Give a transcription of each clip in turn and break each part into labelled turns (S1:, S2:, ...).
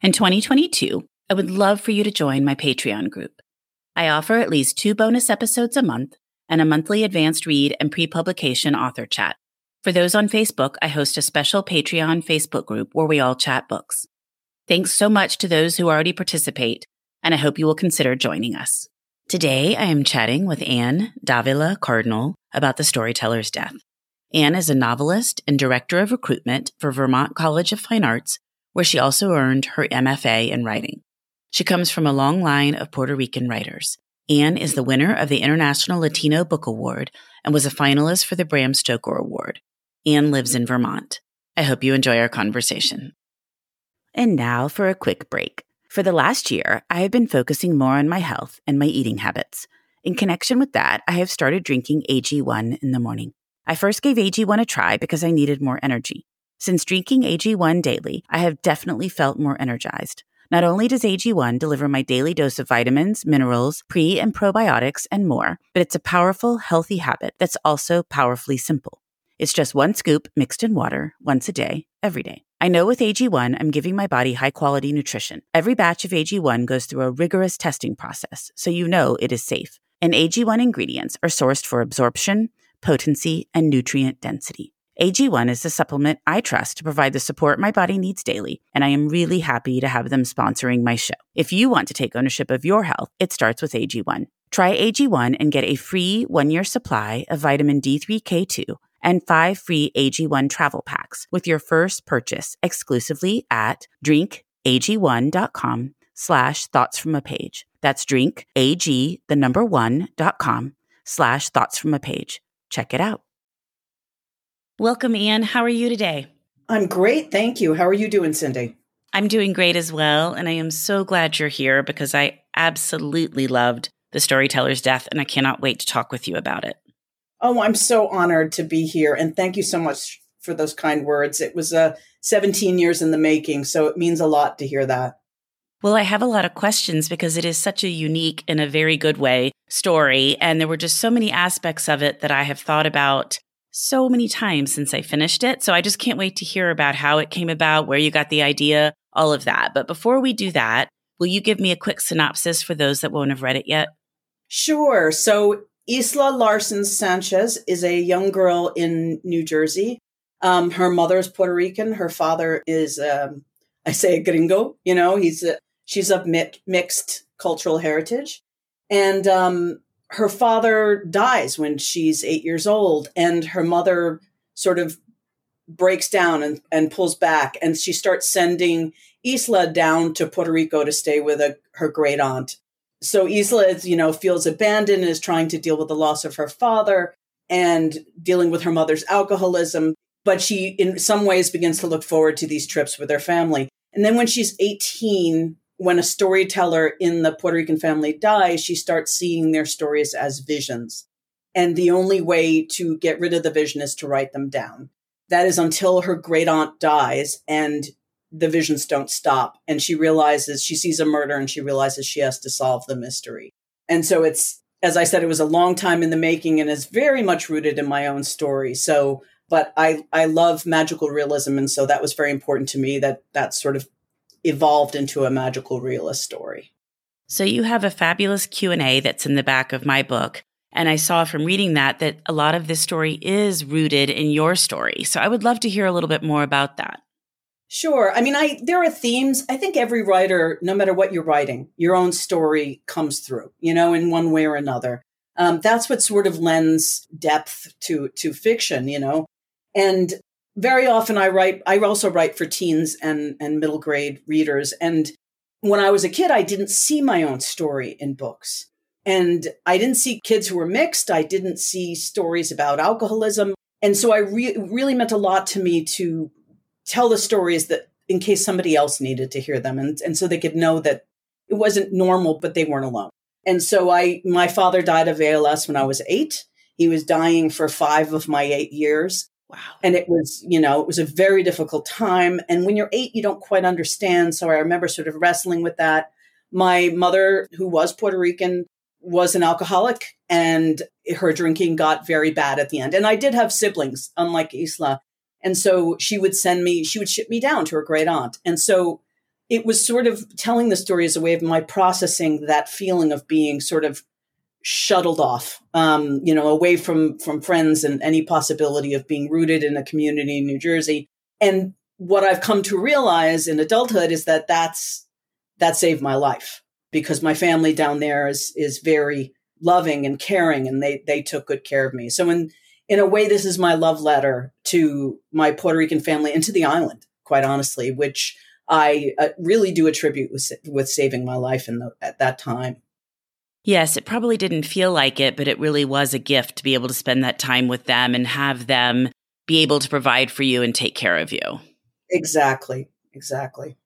S1: In 2022, I would love for you to join my Patreon group. I offer at least two bonus episodes a month and a monthly advanced read and pre publication author chat. For those on Facebook, I host a special Patreon Facebook group where we all chat books. Thanks so much to those who already participate, and I hope you will consider joining us. Today, I am chatting with Ann Davila Cardinal about the storyteller's death. Ann is a novelist and director of recruitment for Vermont College of Fine Arts where she also earned her MFA in writing. She comes from a long line of Puerto Rican writers. Ann is the winner of the International Latino Book Award and was a finalist for the Bram Stoker Award. Ann lives in Vermont. I hope you enjoy our conversation. And now for a quick break. For the last year, I have been focusing more on my health and my eating habits. In connection with that, I have started drinking AG1 in the morning. I first gave AG1 a try because I needed more energy. Since drinking AG1 daily, I have definitely felt more energized. Not only does AG1 deliver my daily dose of vitamins, minerals, pre and probiotics, and more, but it's a powerful, healthy habit that's also powerfully simple. It's just one scoop mixed in water once a day, every day. I know with AG1, I'm giving my body high quality nutrition. Every batch of AG1 goes through a rigorous testing process, so you know it is safe. And AG1 ingredients are sourced for absorption, potency, and nutrient density. AG1 is the supplement I trust to provide the support my body needs daily, and I am really happy to have them sponsoring my show. If you want to take ownership of your health, it starts with AG1. Try AG1 and get a free one year supply of vitamin D3K2 and five free AG1 travel packs with your first purchase exclusively at drinkag1.com slash thoughts from a page. That's drink, AG, the number one, dot com slash thoughts from a page. Check it out. Welcome, Ann. How are you today?
S2: I'm great. Thank you. How are you doing, Cindy?
S1: I'm doing great as well. And I am so glad you're here because I absolutely loved The Storyteller's Death and I cannot wait to talk with you about it.
S2: Oh, I'm so honored to be here. And thank you so much for those kind words. It was uh, 17 years in the making. So it means a lot to hear that.
S1: Well, I have a lot of questions because it is such a unique, in a very good way, story. And there were just so many aspects of it that I have thought about so many times since I finished it. So I just can't wait to hear about how it came about, where you got the idea, all of that. But before we do that, will you give me a quick synopsis for those that won't have read it yet?
S2: Sure. So Isla Larson Sanchez is a young girl in New Jersey. Um, her mother is Puerto Rican. Her father is, um, I say, a gringo. You know, he's a, she's of mi- mixed cultural heritage, and um, her father dies when she's eight years old, and her mother sort of breaks down and, and pulls back, and she starts sending Isla down to Puerto Rico to stay with a, her great aunt. So Isla, is, you know, feels abandoned and is trying to deal with the loss of her father and dealing with her mother's alcoholism. But she, in some ways, begins to look forward to these trips with her family. And then when she's 18, when a storyteller in the Puerto Rican family dies, she starts seeing their stories as visions. And the only way to get rid of the vision is to write them down. That is until her great aunt dies and the visions don't stop. And she realizes she sees a murder and she realizes she has to solve the mystery. And so it's, as I said, it was a long time in the making and is very much rooted in my own story. So, but I, I love magical realism. And so that was very important to me that that sort of evolved into a magical realist story.
S1: So you have a fabulous Q&A that's in the back of my book. And I saw from reading that that a lot of this story is rooted in your story. So I would love to hear a little bit more about that.
S2: Sure. I mean, I there are themes. I think every writer, no matter what you're writing, your own story comes through, you know, in one way or another. Um, that's what sort of lends depth to to fiction, you know. And very often I write. I also write for teens and and middle grade readers. And when I was a kid, I didn't see my own story in books. And I didn't see kids who were mixed. I didn't see stories about alcoholism. And so I re- really meant a lot to me to tell the stories that in case somebody else needed to hear them and, and so they could know that it wasn't normal but they weren't alone and so i my father died of als when i was eight he was dying for five of my eight years
S1: wow.
S2: And it was you know it was a very difficult time. And when you're eight you don't quite understand. So i remember sort of wrestling with that. My mother who was puerto rican was an alcoholic and her drinking got very bad at the end. And i did have siblings unlike isla. And so she would send me, she would ship me down to her great aunt. And so it was sort of telling the story as a way of my processing that feeling of being sort of shuttled off, um, you know, away from from friends and any possibility of being rooted in a community in New Jersey. And what I've come to realize in adulthood is that that's that saved my life because my family down there is is very loving and caring, and they they took good care of me. So in in a way, this is my love letter to my Puerto Rican family and to the island, quite honestly, which I uh, really do attribute with, with saving my life in the, at that time.
S1: Yes, it probably didn't feel like it, but it really was a gift to be able to spend that time with them and have them be able to provide for you and take care of you.
S2: Exactly. Exactly.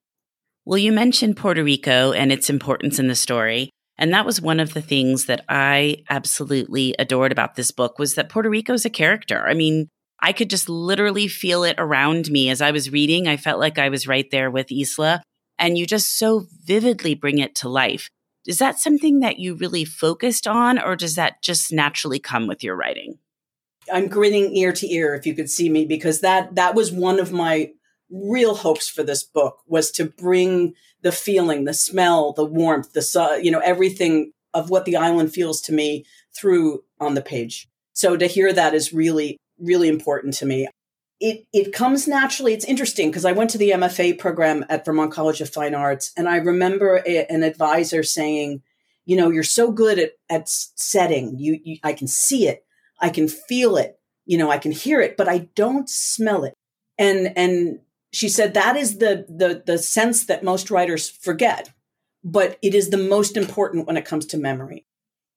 S1: Well, you mentioned Puerto Rico and its importance in the story. And that was one of the things that I absolutely adored about this book was that Puerto Rico's a character. I mean, I could just literally feel it around me as I was reading. I felt like I was right there with Isla, and you just so vividly bring it to life. Is that something that you really focused on, or does that just naturally come with your writing?
S2: I'm grinning ear to ear if you could see me because that that was one of my real hopes for this book was to bring the feeling, the smell, the warmth, the you know everything of what the island feels to me through on the page. So to hear that is really really important to me. It it comes naturally. It's interesting because I went to the MFA program at Vermont College of Fine Arts, and I remember a, an advisor saying, "You know, you're so good at at setting. You, you I can see it, I can feel it, you know, I can hear it, but I don't smell it." And and she said that is the the the sense that most writers forget but it is the most important when it comes to memory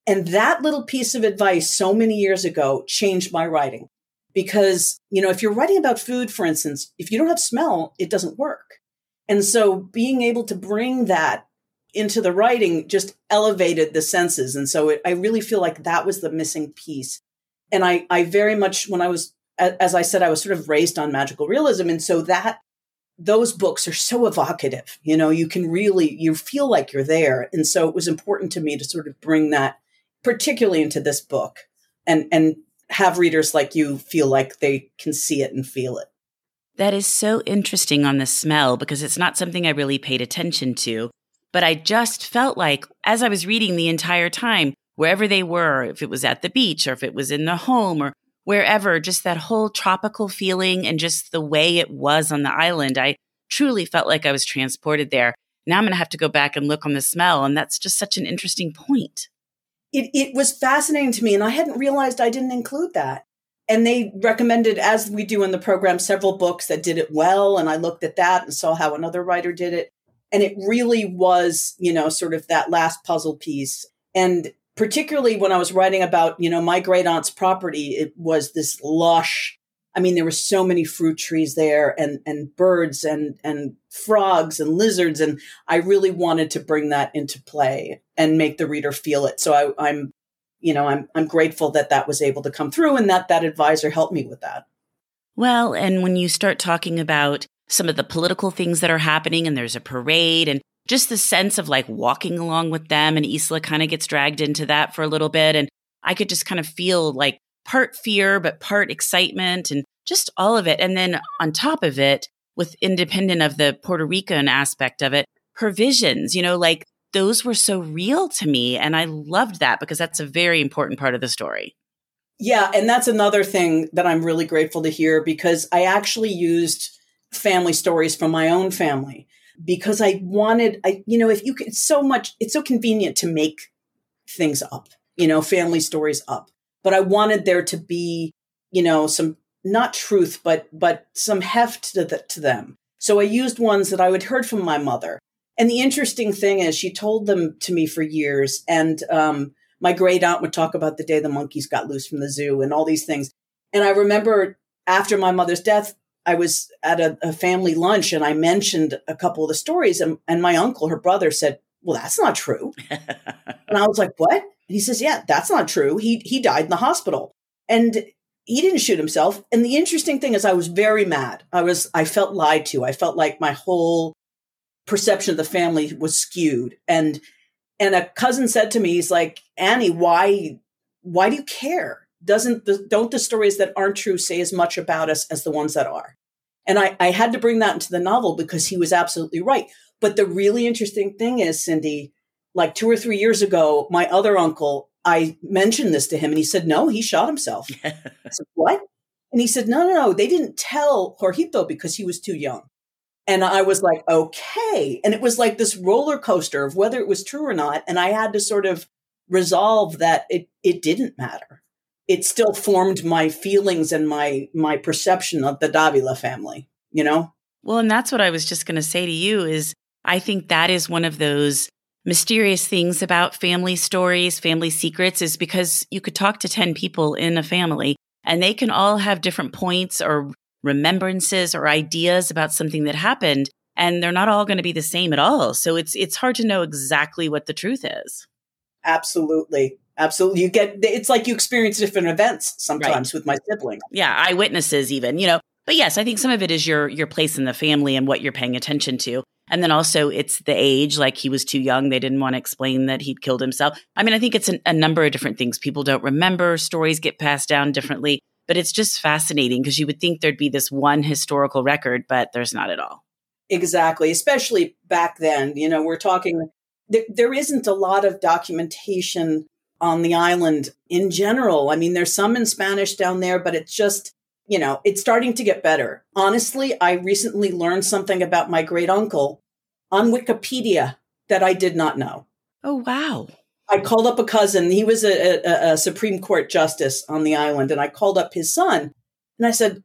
S2: and that little piece of advice so many years ago changed my writing because you know if you're writing about food for instance if you don't have smell it doesn't work and so being able to bring that into the writing just elevated the senses and so it, i really feel like that was the missing piece and i i very much when i was as i said i was sort of raised on magical realism and so that those books are so evocative. You know, you can really you feel like you're there. And so it was important to me to sort of bring that particularly into this book and and have readers like you feel like they can see it and feel it.
S1: That is so interesting on the smell because it's not something I really paid attention to. But I just felt like as I was reading the entire time, wherever they were, if it was at the beach or if it was in the home or wherever, just that whole tropical feeling and just the way it was on the island. I truly felt like I was transported there. Now I'm going to have to go back and look on the smell. And that's just such an interesting point.
S2: It, it was fascinating to me, and I hadn't realized I didn't include that. And they recommended, as we do in the program, several books that did it well. And I looked at that and saw how another writer did it. And it really was, you know, sort of that last puzzle piece. And particularly when I was writing about, you know, my great aunt's property, it was this lush. I mean, there were so many fruit trees there and, and birds and, and frogs and lizards. And I really wanted to bring that into play and make the reader feel it. So I, I'm, you know, I'm, I'm grateful that that was able to come through and that that advisor helped me with that.
S1: Well, and when you start talking about some of the political things that are happening and there's a parade and just the sense of like walking along with them. And Isla kind of gets dragged into that for a little bit. And I could just kind of feel like part fear, but part excitement and just all of it. And then on top of it, with independent of the Puerto Rican aspect of it, her visions, you know, like those were so real to me. And I loved that because that's a very important part of the story.
S2: Yeah. And that's another thing that I'm really grateful to hear because I actually used family stories from my own family because I wanted, I, you know, if you could, so much, it's so convenient to make things up, you know, family stories up. But I wanted there to be, you know, some not truth, but but some heft to, the, to them. So I used ones that I had heard from my mother. And the interesting thing is, she told them to me for years. And um, my great aunt would talk about the day the monkeys got loose from the zoo and all these things. And I remember after my mother's death, I was at a, a family lunch and I mentioned a couple of the stories. And, and my uncle, her brother, said, Well, that's not true. and I was like, What? And he says, Yeah, that's not true. He, he died in the hospital. And he didn't shoot himself. And the interesting thing is I was very mad. I was I felt lied to. I felt like my whole perception of the family was skewed. And and a cousin said to me, he's like, Annie, why why do you care? Doesn't the don't the stories that aren't true say as much about us as the ones that are? And I, I had to bring that into the novel because he was absolutely right. But the really interesting thing is, Cindy, like two or three years ago, my other uncle I mentioned this to him and he said, no, he shot himself. I said, what? And he said, no, no, no, they didn't tell Jorgito because he was too young. And I was like, okay. And it was like this roller coaster of whether it was true or not. And I had to sort of resolve that it, it didn't matter. It still formed my feelings and my, my perception of the Davila family, you know?
S1: Well, and that's what I was just going to say to you is I think that is one of those mysterious things about family stories, family secrets is because you could talk to 10 people in a family and they can all have different points or remembrances or ideas about something that happened and they're not all going to be the same at all. So it's it's hard to know exactly what the truth is.
S2: Absolutely. Absolutely. You get it's like you experience different events sometimes right. with my sibling.
S1: Yeah, eyewitnesses even, you know. But yes, I think some of it is your your place in the family and what you're paying attention to. And then also it's the age, like he was too young. They didn't want to explain that he'd killed himself. I mean, I think it's an, a number of different things. People don't remember, stories get passed down differently, but it's just fascinating because you would think there'd be this one historical record, but there's not at all.
S2: Exactly. Especially back then, you know, we're talking, there, there isn't a lot of documentation on the island in general. I mean, there's some in Spanish down there, but it's just, you know, it's starting to get better. Honestly, I recently learned something about my great uncle on Wikipedia that I did not know.
S1: Oh, wow.
S2: I called up a cousin. He was a, a, a, Supreme Court justice on the island, and I called up his son, and I said,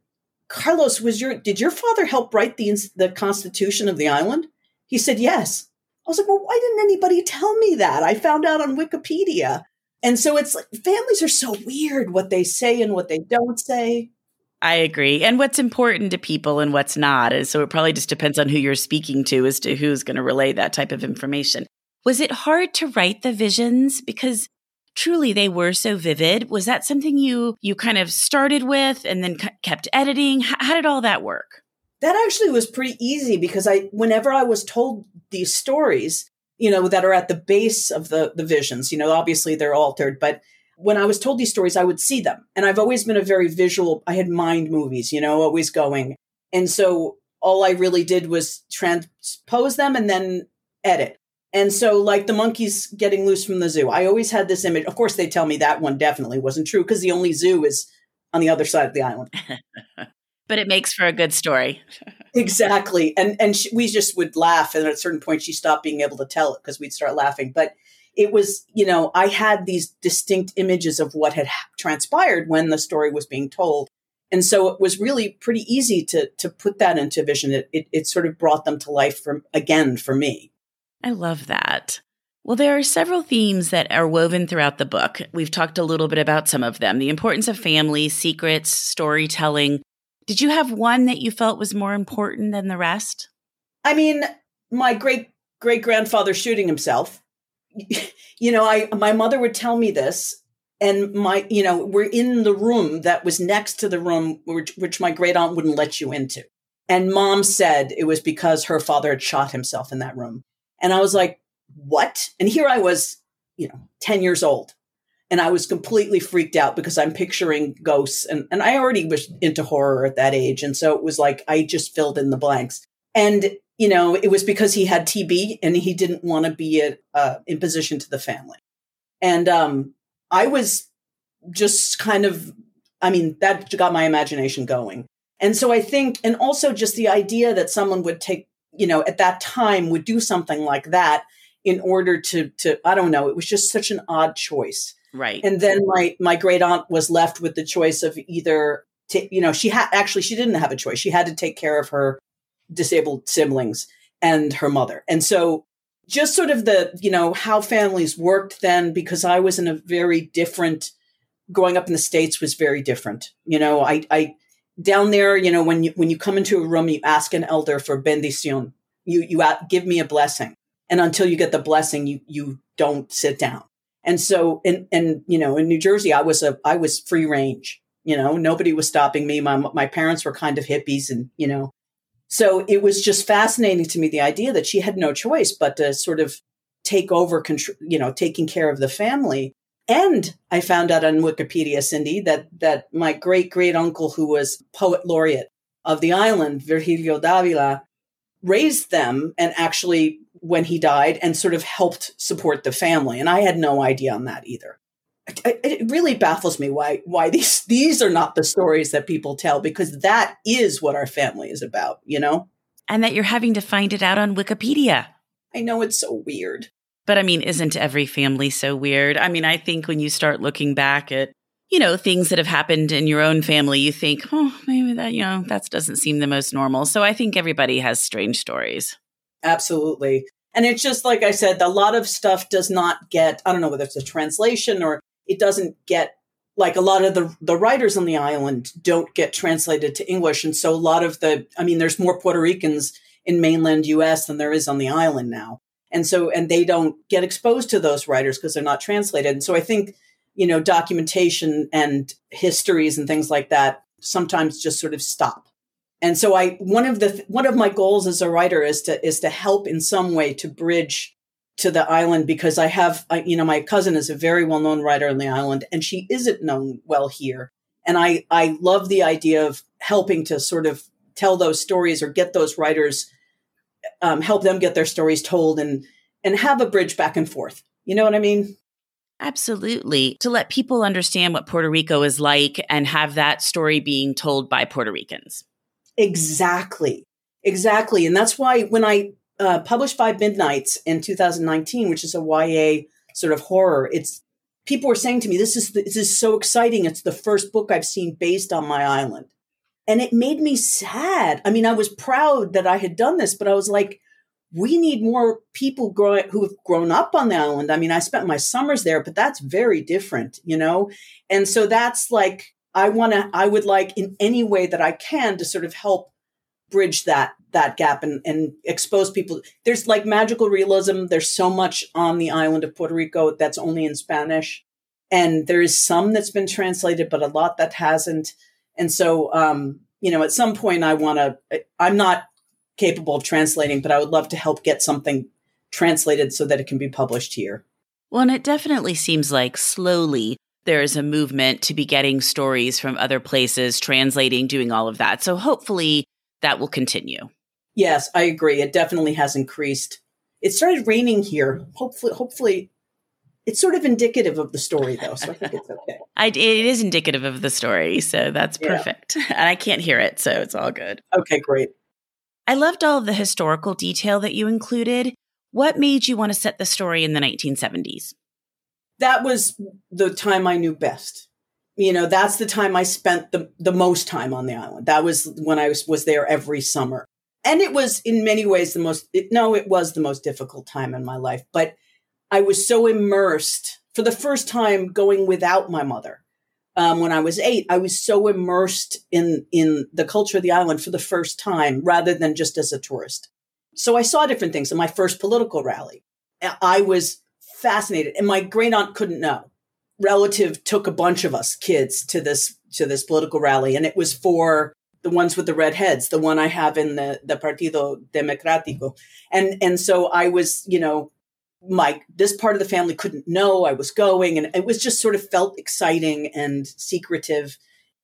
S2: "Carlos, was your did your father help write the the Constitution of the island?" He said, "Yes." I was like, "Well, why didn't anybody tell me that? I found out on Wikipedia." And so it's like families are so weird what they say and what they don't say.
S1: I agree. And what's important to people and what's not. And so it probably just depends on who you're speaking to as to who's going to relay that type of information. Was it hard to write the visions because truly they were so vivid? Was that something you you kind of started with and then kept editing? How, how did all that work?
S2: That actually was pretty easy because I whenever I was told these stories, you know, that are at the base of the the visions, you know, obviously they're altered, but when I was told these stories, I would see them. And I've always been a very visual, I had mind movies, you know, always going. And so all I really did was transpose them and then edit. And so, like the monkeys getting loose from the zoo, I always had this image. Of course, they tell me that one definitely wasn't true because the only zoo is on the other side of the island.
S1: but it makes for a good story.
S2: exactly. And and she, we just would laugh. And at a certain point, she stopped being able to tell it because we'd start laughing. But it was, you know, I had these distinct images of what had transpired when the story was being told. And so it was really pretty easy to to put that into vision. It, it, it sort of brought them to life from again for me.
S1: I love that. Well, there are several themes that are woven throughout the book. We've talked a little bit about some of them the importance of family, secrets, storytelling. Did you have one that you felt was more important than the rest?
S2: I mean, my great great grandfather shooting himself you know, I my mother would tell me this, and my you know we're in the room that was next to the room which, which my great aunt wouldn't let you into, and mom said it was because her father had shot himself in that room, and I was like, what? And here I was, you know, ten years old, and I was completely freaked out because I'm picturing ghosts, and and I already was into horror at that age, and so it was like I just filled in the blanks, and you know, it was because he had TB and he didn't want to be a, uh, imposition to the family. And um, I was just kind of, I mean, that got my imagination going. And so I think, and also just the idea that someone would take, you know, at that time would do something like that in order to, to, I don't know, it was just such an odd choice.
S1: Right.
S2: And then my, my great aunt was left with the choice of either, to, you know, she had, actually, she didn't have a choice. She had to take care of her disabled siblings and her mother. And so just sort of the, you know, how families worked then, because I was in a very different, growing up in the States was very different. You know, I, I, down there, you know, when you, when you come into a room, you ask an elder for bendición. You, you give me a blessing. And until you get the blessing, you, you don't sit down. And so, and, and, you know, in New Jersey, I was a, I was free range. You know, nobody was stopping me. My, my parents were kind of hippies and, you know, so it was just fascinating to me the idea that she had no choice but to sort of take over, you know, taking care of the family. And I found out on Wikipedia, Cindy, that that my great great uncle, who was poet laureate of the island, Virgilio Davila, raised them and actually when he died and sort of helped support the family. And I had no idea on that either it really baffles me why why these these are not the stories that people tell because that is what our family is about, you know?
S1: And that you're having to find it out on Wikipedia.
S2: I know it's so weird.
S1: But I mean, isn't every family so weird? I mean, I think when you start looking back at, you know, things that have happened in your own family, you think, oh, maybe that, you know, that doesn't seem the most normal. So I think everybody has strange stories.
S2: Absolutely. And it's just like I said, a lot of stuff does not get, I don't know whether it's a translation or it doesn't get like a lot of the the writers on the island don't get translated to English, and so a lot of the I mean, there's more Puerto Ricans in mainland U.S. than there is on the island now, and so and they don't get exposed to those writers because they're not translated, and so I think you know documentation and histories and things like that sometimes just sort of stop. And so I one of the one of my goals as a writer is to is to help in some way to bridge to the island because I have, I, you know, my cousin is a very well known writer on the island and she isn't known well here. And I, I love the idea of helping to sort of tell those stories or get those writers, um, help them get their stories told and, and have a bridge back and forth. You know what I mean?
S1: Absolutely. To let people understand what Puerto Rico is like and have that story being told by Puerto Ricans.
S2: Exactly. Exactly. And that's why when I uh, published Five Midnights in 2019, which is a YA sort of horror. It's people were saying to me, "This is this is so exciting! It's the first book I've seen based on my island," and it made me sad. I mean, I was proud that I had done this, but I was like, "We need more people growing who have grown up on the island." I mean, I spent my summers there, but that's very different, you know. And so that's like I want to. I would like in any way that I can to sort of help bridge that that gap and, and expose people. There's like magical realism. There's so much on the island of Puerto Rico that's only in Spanish. And there is some that's been translated, but a lot that hasn't. And so, um, you know, at some point I want to, I'm not capable of translating, but I would love to help get something translated so that it can be published here.
S1: Well, and it definitely seems like slowly there is a movement to be getting stories from other places, translating, doing all of that. So hopefully that will continue.
S2: Yes, I agree. It definitely has increased. It started raining here. Hopefully, hopefully, it's sort of indicative of the story, though. So I think it's okay.
S1: I, it is indicative of the story, so that's perfect. Yeah. And I can't hear it, so it's all good.
S2: Okay, great.
S1: I loved all of the historical detail that you included. What made you want to set the story in the 1970s?
S2: That was the time I knew best. You know, that's the time I spent the, the most time on the island. That was when I was, was there every summer. And it was in many ways the most it, no it was the most difficult time in my life but i was so immersed for the first time going without my mother. Um, when i was eight i was so immersed in in the culture of the island for the first time rather than just as a tourist. So i saw different things in my first political rally. I was fascinated and my great aunt couldn't know relative took a bunch of us kids to this to this political rally and it was for the ones with the red heads, the one I have in the, the Partido Democrático. And, and so I was, you know, my, this part of the family couldn't know I was going. And it was just sort of felt exciting and secretive.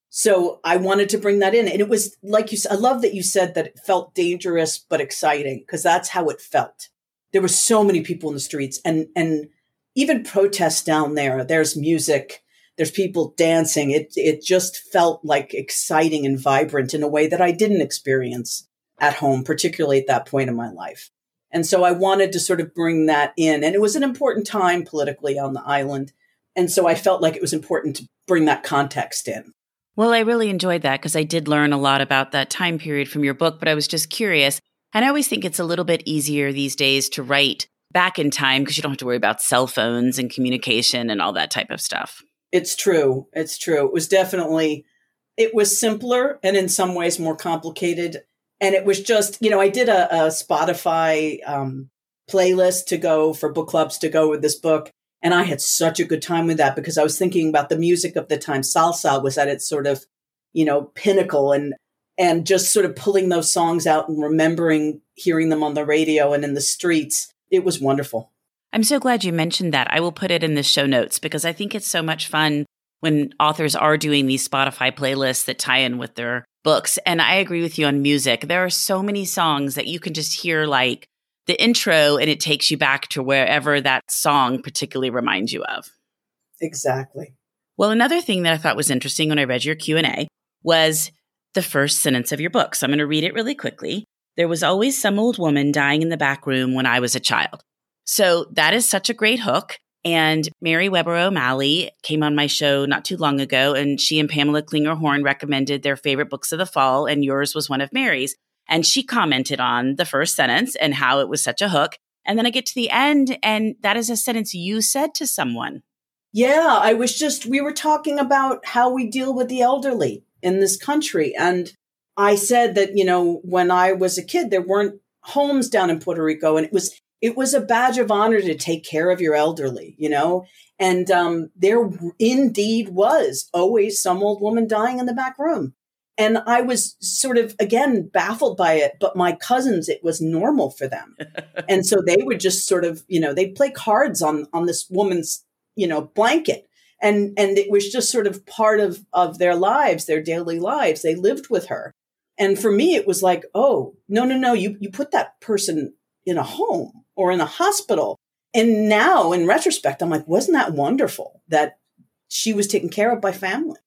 S2: So I wanted to bring that in. And it was like you said, I love that you said that it felt dangerous but exciting because that's how it felt. There were so many people in the streets and, and even protests down there. There's music, there's people dancing. It, it just felt like exciting and vibrant in a way that I didn't experience at home, particularly at that point in my life. And so I wanted to sort of bring that in. And it was an important time politically on the island. And so I felt like it was important to bring that context in.
S1: Well, I really enjoyed that because I did learn a lot about that time period from your book, but I was just curious. And I always think it's a little bit easier these days to write back in time because you don't have to worry about cell phones and communication and all that type of stuff.
S2: It's true. It's true. It was definitely, it was simpler and in some ways more complicated and it was just you know i did a, a spotify um, playlist to go for book clubs to go with this book and i had such a good time with that because i was thinking about the music of the time salsa was at its sort of you know pinnacle and and just sort of pulling those songs out and remembering hearing them on the radio and in the streets it was wonderful
S1: i'm so glad you mentioned that i will put it in the show notes because i think it's so much fun when authors are doing these spotify playlists that tie in with their books. And I agree with you on music. There are so many songs that you can just hear like the intro and it takes you back to wherever that song particularly reminds you of.
S2: Exactly.
S1: Well, another thing that I thought was interesting when I read your Q&A was the first sentence of your book. So I'm going to read it really quickly. There was always some old woman dying in the back room when I was a child. So that is such a great hook. And Mary Webber O'Malley came on my show not too long ago, and she and Pamela Klinger Horn recommended their favorite books of the fall, and yours was one of Mary's. And she commented on the first sentence and how it was such a hook. And then I get to the end, and that is a sentence you said to someone.
S2: Yeah, I was just, we were talking about how we deal with the elderly in this country. And I said that, you know, when I was a kid, there weren't homes down in Puerto Rico, and it was it was a badge of honor to take care of your elderly, you know? And um, there indeed was always some old woman dying in the back room. And I was sort of, again, baffled by it. But my cousins, it was normal for them. and so they would just sort of, you know, they'd play cards on, on this woman's, you know, blanket. And, and it was just sort of part of, of their lives, their daily lives. They lived with her. And for me, it was like, oh, no, no, no, you, you put that person in a home or in a hospital. And now in retrospect, I'm like, wasn't that wonderful that she was taken care of by family?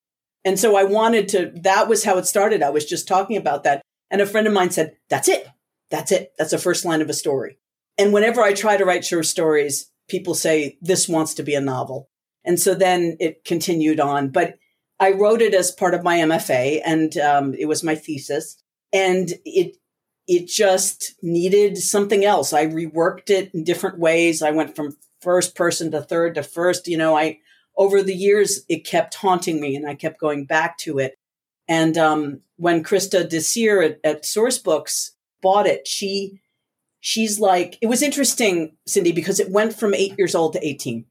S2: And so I wanted to, that was how it started. I was just talking about that. And a friend of mine said, that's it. That's it. That's the first line of a story. And whenever I try to write short stories, people say, this wants to be a novel. And so then it continued on. But I wrote it as part of my MFA and um, it was my thesis. And it it just needed something else. I reworked it in different ways. I went from first person to third to first. You know, I over the years it kept haunting me, and I kept going back to it. And um, when Krista Desir at, at Sourcebooks bought it, she she's like, it was interesting, Cindy, because it went from eight years old to eighteen.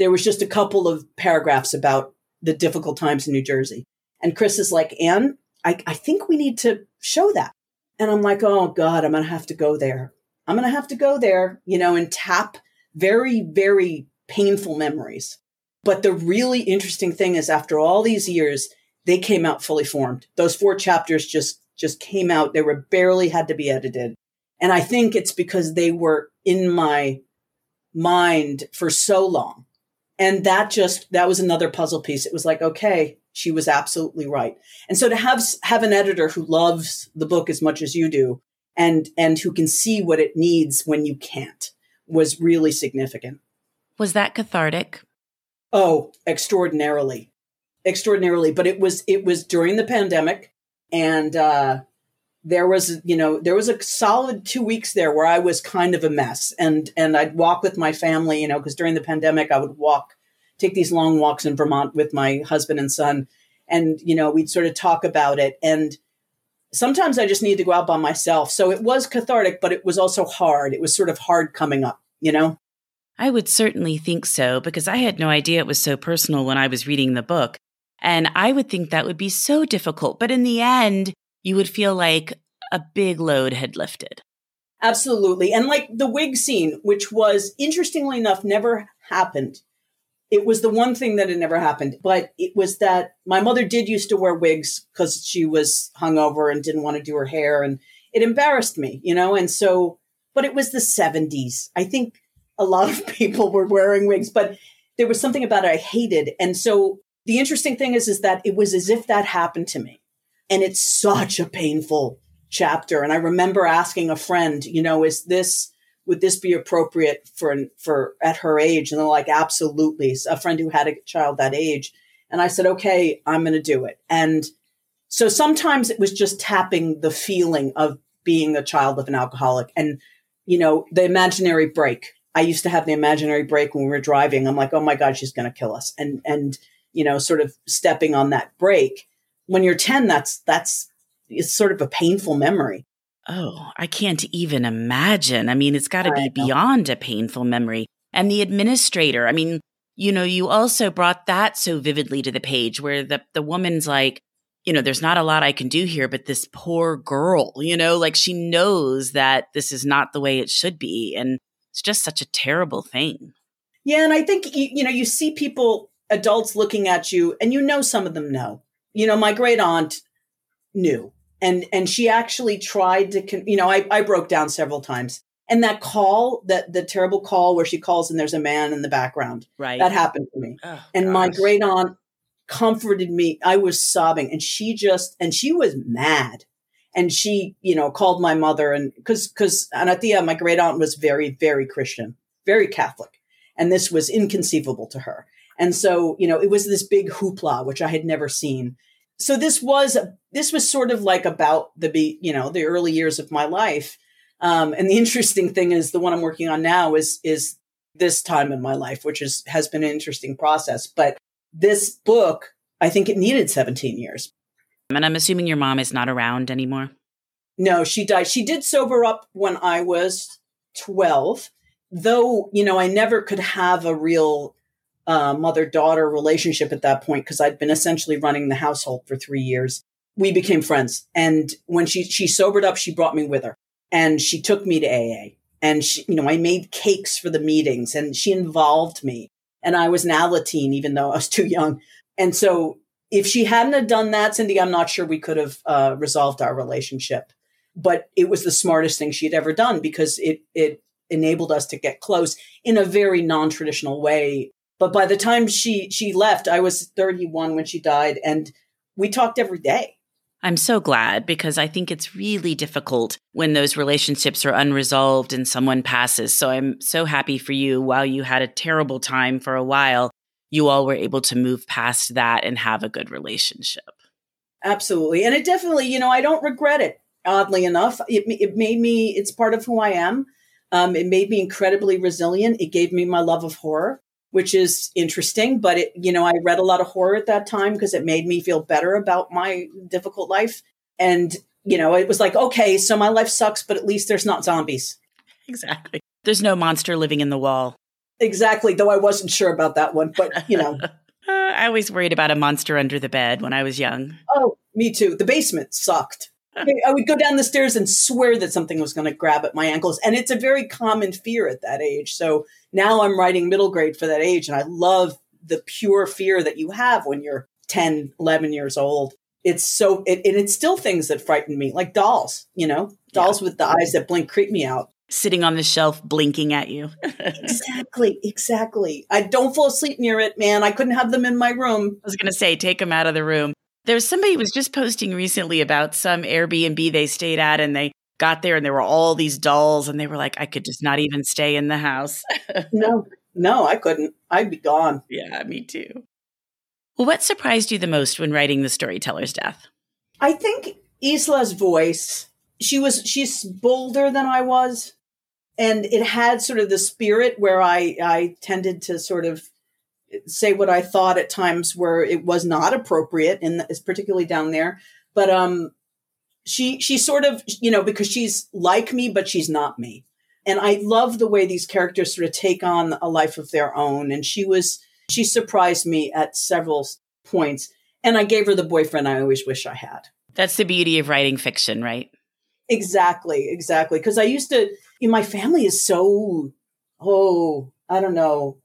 S2: There was just a couple of paragraphs about the difficult times in New Jersey, and Chris is like, Ann, I, I think we need to show that. And I'm like, oh God, I'm going to have to go there. I'm going to have to go there, you know, and tap very, very painful memories. But the really interesting thing is after all these years, they came out fully formed. Those four chapters just, just came out. They were barely had to be edited. And I think it's because they were in my mind for so long. And that just, that was another puzzle piece. It was like, okay, she was absolutely right. And so to have have an editor who loves the book as much as you do and and who can see what it needs when you can't was really significant.
S1: Was that cathartic?
S2: Oh, extraordinarily. Extraordinarily, but it was it was during the pandemic and uh there was you know there was a solid 2 weeks there where I was kind of a mess and and I'd walk with my family, you know, because during the pandemic I would walk take these long walks in Vermont with my husband and son. And, you know, we'd sort of talk about it. And sometimes I just need to go out by myself. So it was cathartic, but it was also hard. It was sort of hard coming up, you know?
S1: I would certainly think so because I had no idea it was so personal when I was reading the book. And I would think that would be so difficult. But in the end, you would feel like a big load had lifted.
S2: Absolutely. And like the wig scene, which was interestingly enough never happened it was the one thing that had never happened. But it was that my mother did used to wear wigs because she was hungover and didn't want to do her hair. And it embarrassed me, you know? And so, but it was the 70s. I think a lot of people were wearing wigs, but there was something about it I hated. And so the interesting thing is, is that it was as if that happened to me. And it's such a painful chapter. And I remember asking a friend, you know, is this, would this be appropriate for for at her age? And they're like absolutely. A friend who had a child that age. And i said okay i'm going to do it. And so sometimes it was just tapping the feeling of being the child of an alcoholic. And you know the imaginary break. i used to have the imaginary break when we were driving. I'm like oh my god she's going to kill us. And and you know sort of stepping on that brake when you're 10 that's that's it's sort of a painful memory
S1: Oh, I can't even imagine. I mean, it's got to be beyond a painful memory. And the administrator, I mean, you know, you also brought that so vividly to the page where the, the woman's like, you know, there's not a lot I can do here, but this poor girl, you know, like she knows that this is not the way it should be. And it's just such a terrible thing.
S2: Yeah. And I think, you, you know, you see people, adults looking at you, and you know, some of them know. You know, my great aunt knew and and she actually tried to you know I, I broke down several times. And that call that the terrible call where she calls and there's a man in the background
S1: right.
S2: that happened to me. Oh, and gosh. my great aunt comforted me. I was sobbing and she just and she was mad. And she you know called my mother and because because anatia my great aunt was very very christian very catholic. And this was inconceivable to her. And so you know it was this big hoopla which i had never seen so this was this was sort of like about the be you know the early years of my life. Um, and the interesting thing is the one i'm working on now is is this time in my life which is has been an interesting process. But this book i think it needed 17 years.
S1: And i'm assuming your mom is not around anymore?
S2: No she died. She did sober up when i was 12 though you know i never could have a real uh, mother daughter relationship at that point because I'd been essentially running the household for three years. We became friends. And when she, she sobered up, she brought me with her and she took me to AA. And she, you know, I made cakes for the meetings and she involved me. And I was an Alateen, even though I was too young. And so if she hadn't have done that, Cindy, I'm not sure we could have uh, resolved our relationship. But it was the smartest thing she'd ever done because it, it enabled us to get close in a very non-traditional way but by the time she she left, I was 31 when she died, and we talked every day.
S1: I'm so glad because I think it's really difficult when those relationships are unresolved and someone passes. So I'm so happy for you. While you had a terrible time for a while, you all were able to move past that and have a good relationship.
S2: Absolutely. And it definitely, you know, I don't regret it, oddly enough. It, it made me, it's part of who I am. Um, it made me incredibly resilient. It gave me my love of horror which is interesting. But it, you know, I read a lot of horror at that time because it made me feel better about my difficult life. And, you know, it was like, okay, so my life sucks, but at least there's not zombies.
S1: Exactly. There's no monster living in the wall.
S2: Exactly. Though I wasn't sure about that one, but, you know.
S1: I always worried about a monster under the bed when I was young.
S2: Oh, me too. The basement sucked. I would go down the stairs and swear that something was going to grab at my ankles. And it's a very common fear at that age. So now I'm writing middle grade for that age. And I love the pure fear that you have when you're 10, 11 years old. It's so, it, and it's still things that frighten me, like dolls, you know, dolls yeah. with the eyes that blink creep me out.
S1: Sitting on the shelf blinking at you.
S2: exactly, exactly. I don't fall asleep near it, man. I couldn't have them in my room.
S1: I was going to say, take them out of the room. There's somebody was just posting recently about some Airbnb they stayed at and they got there and there were all these dolls and they were like, I could just not even stay in the house.
S2: no, no, I couldn't. I'd be gone.
S1: Yeah, me too. Well, what surprised you the most when writing the storyteller's death?
S2: I think Isla's voice. She was she's bolder than I was. And it had sort of the spirit where I I tended to sort of say what I thought at times where it was not appropriate, and is particularly down there. But um, she she sort of you know because she's like me, but she's not me, and I love the way these characters sort of take on a life of their own. And she was she surprised me at several points, and I gave her the boyfriend I always wish I had.
S1: That's the beauty of writing fiction, right?
S2: Exactly, exactly. Because I used to, you know, my family is so, oh, I don't know,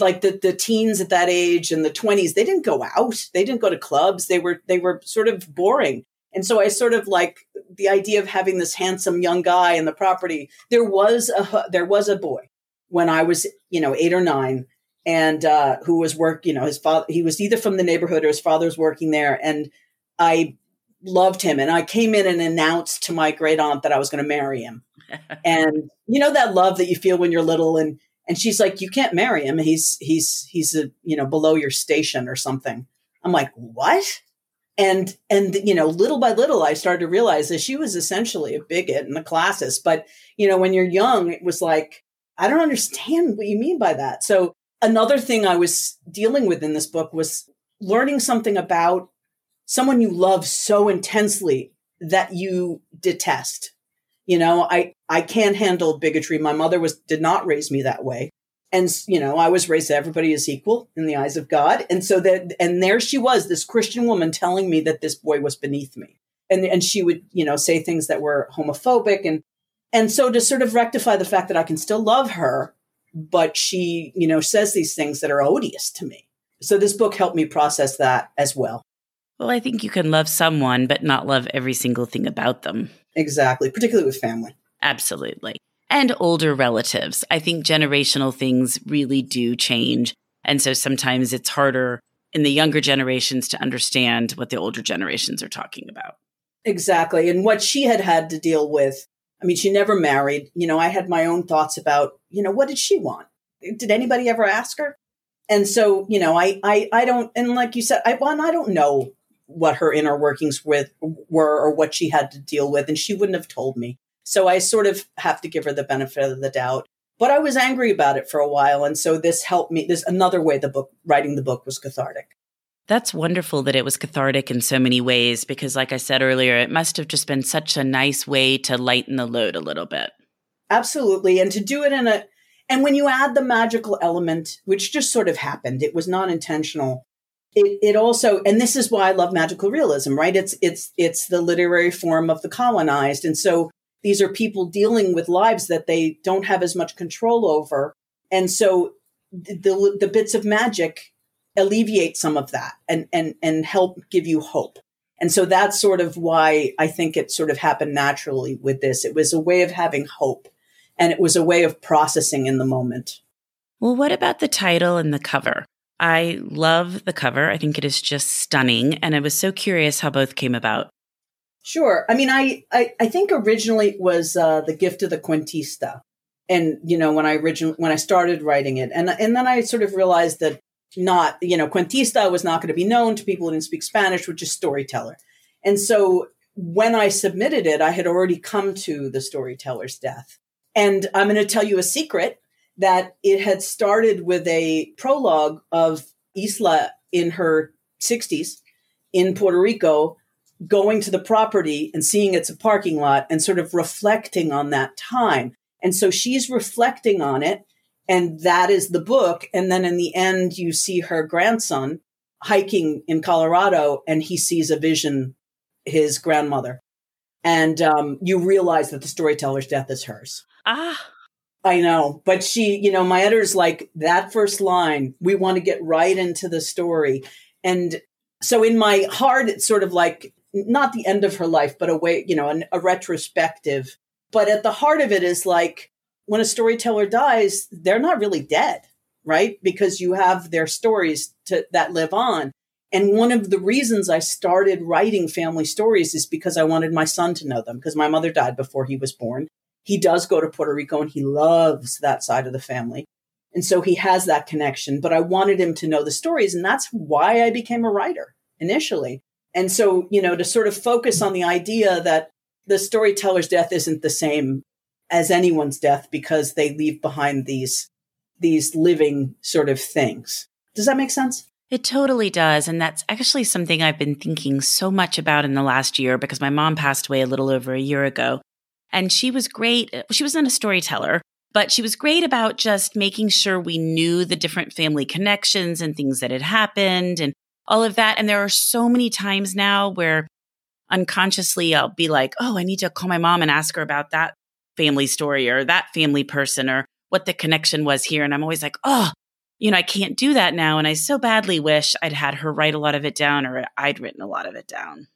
S2: like the the teens at that age and the 20s they didn't go out. They didn't go to clubs. They were they were sort of boring. And so i sort of like the idea of having this handsome young guy in the property. There was a there was a boy when i was you know 8 or 9 and uh who was work you know his father he was either from the neighborhood or his father was working there and i loved him. And i came in and announced to my great aunt that i was going to marry him. And you know that love that you feel when you're little and and she's like, you can't marry him. He's, he's, he's, a, you know, below your station or something. I'm like, what? And, and, you know, little by little, I started to realize that she was essentially a bigot in the classes. But, you know, when you're young, it was like, I don't understand what you mean by that. So another thing I was dealing with in this book was learning something about someone you love so intensely that you detest you know, I, I can't handle bigotry. My mother was, did not raise me that way. And, you know, I was raised that everybody is equal in the eyes of God. And so that, and there she was, this Christian woman telling me that this boy was beneath me. And, and she would, you know, say things that were homophobic. And, and so to sort of rectify the fact that I can still love her, but she, you know, says these things that are odious to me. So this book helped me process that as well.
S1: Well, I think you can love someone, but not love every single thing about them.
S2: Exactly, particularly with family.
S1: Absolutely. And older relatives. I think generational things really do change. And so sometimes it's harder in the younger generations to understand what the older generations are talking about.
S2: Exactly. And what she had had to deal with. I mean, she never married. You know, I had my own thoughts about, you know, what did she want? Did anybody ever ask her? And so, you know, I, I, I don't, and like you said, I, well, I don't know what her inner workings with were or what she had to deal with and she wouldn't have told me. So i sort of have to give her the benefit of the doubt. But i was angry about it for a while and so this helped me there's another way the book writing the book was cathartic.
S1: That's wonderful that it was cathartic in so many ways because like i said earlier it must have just been such a nice way to lighten the load a little bit.
S2: Absolutely and to do it in a and when you add the magical element which just sort of happened it was not intentional it, it also and this is why i love magical realism right? It's it's it's the literary form of the colonized. And so these are people dealing with lives that they don't have as much control over. And so the the bits of magic alleviate some of that and and and help give you hope. And so that's sort of why i think it sort of happened naturally with this. It was a way of having hope and it was a way of processing in the moment.
S1: Well what about the title and the cover I love the cover. I think it is just stunning. And I was so curious how both came about.
S2: Sure. I mean, I, I, I think originally it was uh, the gift of the Cuentista. And, you know, when I originally, when I started writing it and, and then I sort of realized that not, you know, Cuentista was not going to be known to people who didn't speak Spanish, which is storyteller. And so when I submitted it, I had already come to the storyteller's death. And I'm going to tell you a secret that it had started with a prologue of Isla in her 60s in Puerto Rico, going to the property and seeing it's a parking lot and sort of reflecting on that time. And so she's reflecting on it. And that is the book. And then in the end, you see her grandson hiking in Colorado and he sees a vision, his grandmother. And um, you realize that the storyteller's death is hers.
S1: Ah.
S2: I know, but she, you know, my editor's like that first line, we want to get right into the story. And so in my heart, it's sort of like not the end of her life, but a way, you know, an, a retrospective. But at the heart of it is like when a storyteller dies, they're not really dead, right? Because you have their stories to, that live on. And one of the reasons I started writing family stories is because I wanted my son to know them because my mother died before he was born he does go to Puerto Rico and he loves that side of the family. And so he has that connection, but I wanted him to know the stories. And that's why I became a writer initially. And so, you know, to sort of focus on the idea that the storyteller's death isn't the same as anyone's death because they leave behind these, these living sort of things. Does that make sense?
S1: It totally does. And that's actually something I've been thinking so much about in the last year because my mom passed away a little over a year ago. And she was great. Uh, she wasn't a storyteller, but she was great about just making sure we knew the different family connections and things that had happened and all of that. And there are so many times now where unconsciously I'll be like, oh, I need to call my mom and ask her about that family story or that family person or what the connection was here. And I'm always like, oh, you know, I can't do that now. And I so badly wish I'd had her write a lot of it down or I'd written a lot of it down.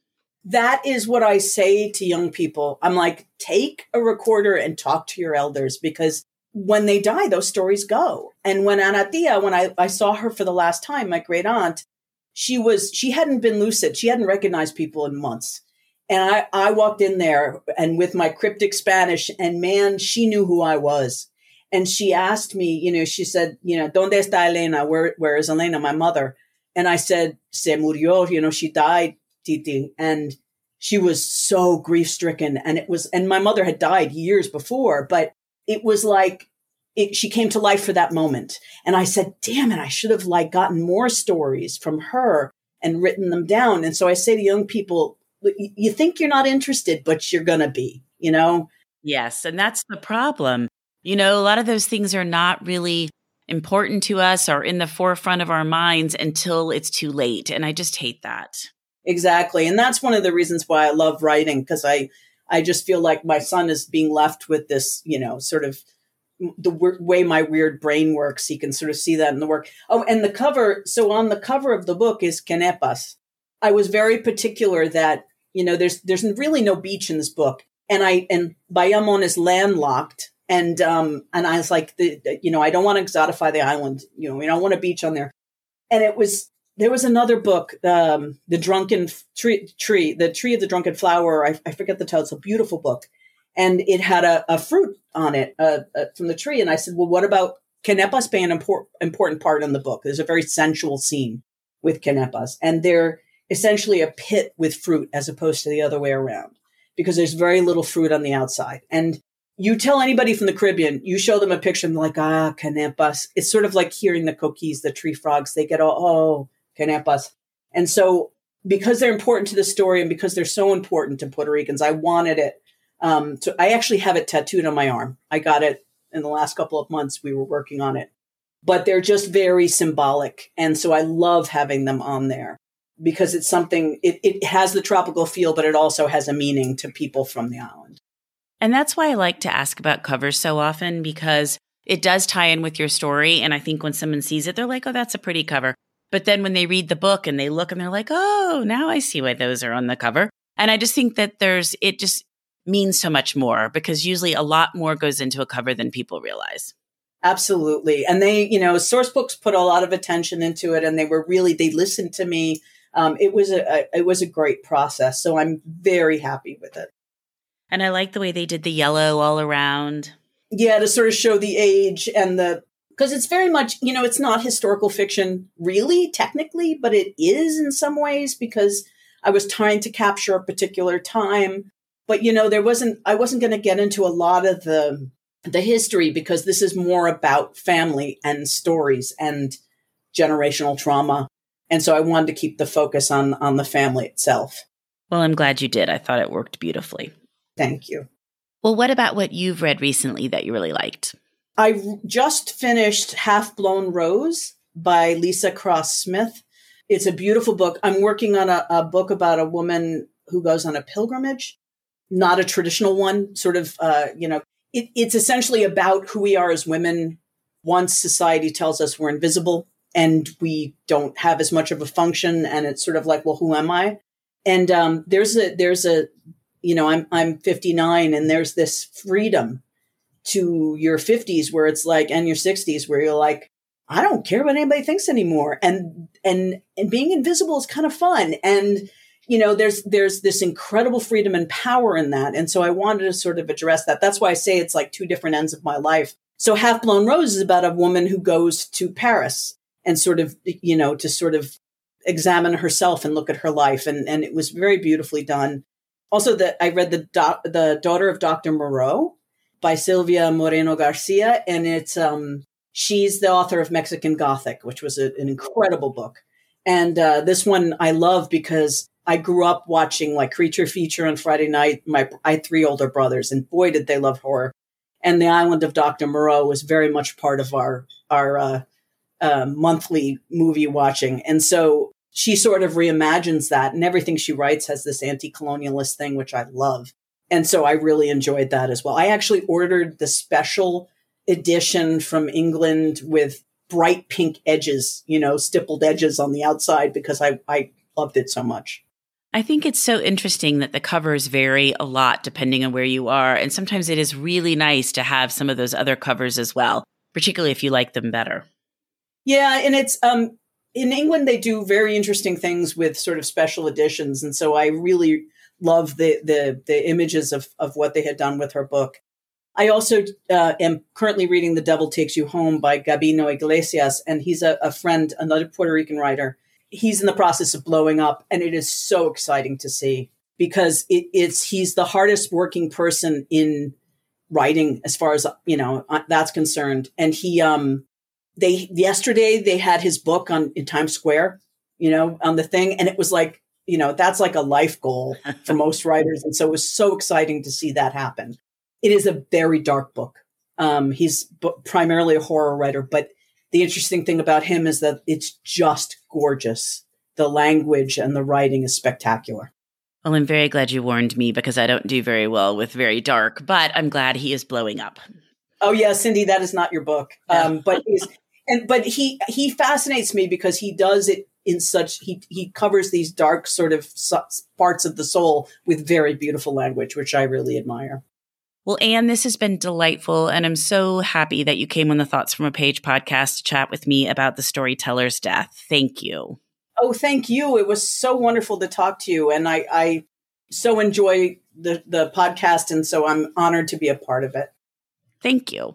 S2: That is what I say to young people. I'm like, take a recorder and talk to your elders because when they die, those stories go. And when Anatia, when I, I saw her for the last time, my great aunt, she was, she hadn't been lucid. She hadn't recognized people in months. And I, I walked in there and with my cryptic Spanish and man, she knew who I was. And she asked me, you know, she said, you know, ¿Dónde está Elena? Where, where is Elena, my mother? And I said, se murió, you know, she died, Titi. And she was so grief stricken. And it was, and my mother had died years before, but it was like, it, she came to life for that moment. And I said, damn it, I should have like gotten more stories from her and written them down. And so I say to young people, you think you're not interested, but you're going to be, you know?
S1: Yes. And that's the problem. You know, a lot of those things are not really important to us or in the forefront of our minds until it's too late. And I just hate that.
S2: Exactly. And that's one of the reasons why I love writing because I, I just feel like my son is being left with this, you know, sort of the w- way my weird brain works. He can sort of see that in the work. Oh, and the cover. So on the cover of the book is Quenepas. I was very particular that, you know, there's, there's really no beach in this book. And I, and Bayamon is landlocked and um, and I was like, the, you know, I don't want to exotify the island. You know, we don't want a beach on there. And it was there was another book, um, the drunken tree, tree, the tree of the drunken flower. I, I forget the title. It's a beautiful book, and it had a, a fruit on it uh, uh, from the tree. And I said, well, what about quenepas being an import, important part in the book? There's a very sensual scene with quenepas, and they're essentially a pit with fruit as opposed to the other way around because there's very little fruit on the outside. And you tell anybody from the Caribbean, you show them a picture and they're like, ah, quenepas. It's sort of like hearing the coquis, the tree frogs. They get all, oh, quenepas. And so because they're important to the story and because they're so important to Puerto Ricans, I wanted it. Um, I actually have it tattooed on my arm. I got it in the last couple of months. We were working on it, but they're just very symbolic. And so I love having them on there because it's something, it, it has the tropical feel, but it also has a meaning to people from the island.
S1: And that's why I like to ask about covers so often because it does tie in with your story. And I think when someone sees it, they're like, oh, that's a pretty cover. But then when they read the book and they look and they're like, oh, now I see why those are on the cover. And I just think that there's, it just means so much more because usually a lot more goes into a cover than people realize.
S2: Absolutely. And they, you know, Sourcebooks put a lot of attention into it and they were really, they listened to me. Um, it was a, a, it was a great process. So I'm very happy with it.
S1: And I like the way they did the yellow all around.
S2: Yeah, to sort of show the age and the because it's very much, you know, it's not historical fiction really technically, but it is in some ways because I was trying to capture a particular time. But you know, there wasn't I wasn't going to get into a lot of the the history because this is more about family and stories and generational trauma. And so I wanted to keep the focus on on the family itself.
S1: Well, I'm glad you did. I thought it worked beautifully.
S2: Thank you.
S1: Well, what about what you've read recently that you really liked?
S2: I just finished Half Blown Rose by Leesa Cross Smith. It's a beautiful book. I'm working on a, a, book about a woman who goes on a pilgrimage, not a traditional one, sort of, uh, you know, it, it's essentially about who we are as women once society tells us we're invisible and we don't have as much of a function. And it's sort of like, well, who am I? And um, there's a there's a you know, I'm I'm 59 and there's this freedom to your 50s where it's like and your 60s where you're like I don't care what anybody thinks anymore. And and and being invisible is kind of fun. And you know there's there's this incredible freedom and power in that. And so I wanted to sort of address that. That's why I say it's like two different ends of my life. So half blown rose is about a woman who goes to Paris and sort of you know to sort of examine herself and look at her life. And and it was very beautifully done. Also that I read the doc, the daughter of Dr. Moreau by Silvia Moreno Garcia, and it's um, she's the author of Mexican Gothic, which was a, an incredible book. And uh, this one I love because I grew up watching like Creature Feature on Friday night. My I had three older brothers, and boy did they love horror. And the Island of Dr. Moreau was very much part of our our uh, uh, monthly movie watching. And so she sort of reimagines that and everything she writes has this anti-colonialist thing which i love and so i really enjoyed that as well i actually ordered the special edition from england with bright pink edges, you know, stippled edges on the outside because I, I loved it so much.
S1: I think it's so interesting that the covers vary a lot depending on where you are. And sometimes it is really nice to have some of those other covers as well, particularly if you like them better.
S2: Yeah. And it's, um, in England, they do very interesting things with sort of special editions. And so I really love the, the, the images of, of what they had done with her book. I also uh, am currently reading The Devil Takes You Home by Gabino Iglesias, and he's a, a friend, another Puerto Rican writer he's in the process of blowing up and it is so exciting to see because it, it's he's the hardest working person in writing as far as you know uh, that's concerned and he um they yesterday they had his book on in times square you know on the thing and it was like you know that's like a life goal for most writers and so it was so exciting to see that happen it is a very dark book um he's b- primarily a horror writer but the interesting thing about him is that it's just gorgeous. The language and the writing is spectacular.
S1: Well, I'm very glad you warned me because I don't do very well with very dark, but I'm glad he is blowing up.
S2: Oh yeah, Cindy, that is not your book. Um, but he's and but he he fascinates me because he does it in such he he covers these dark sort of parts of the soul with very beautiful language, which I really admire.
S1: Well, Ann, this has been delightful. And I'm so happy that you came on the Thoughts from a Page podcast to chat with me about the storyteller's death. Thank you.
S2: Oh, thank you. It was so wonderful to talk to you. And I, I so enjoy the, the podcast. And so I'm honored to be a part of it.
S1: Thank you.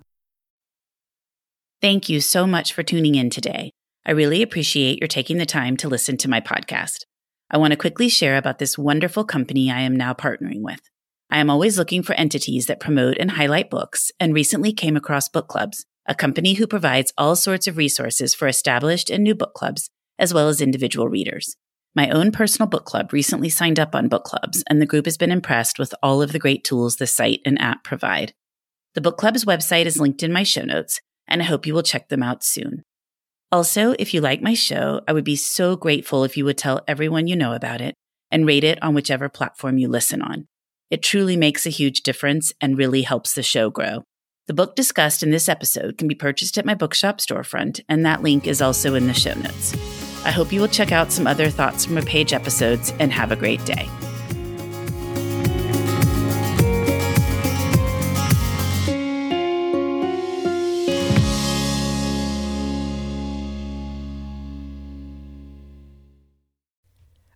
S1: Thank you so much for tuning in today. I really appreciate your taking the time to listen to my podcast. I want to quickly share about this wonderful company I am now partnering with. I am always looking for entities that promote and highlight books and recently came across Book Clubs, a company who provides all sorts of resources for established and new book clubs, as well as individual readers. My own personal book club recently signed up on Book Clubs, and the group has been impressed with all of the great tools the site and app provide. The Book Club's website is linked in my show notes, and I hope you will check them out soon. Also, if you like my show, I would be so grateful if you would tell everyone you know about it and rate it on whichever platform you listen on. It truly makes a huge difference and really helps the show grow. The book discussed in this episode can be purchased at my bookshop storefront, and that link is also in the show notes. I hope you will check out some other Thoughts from a Page episodes and have a great day.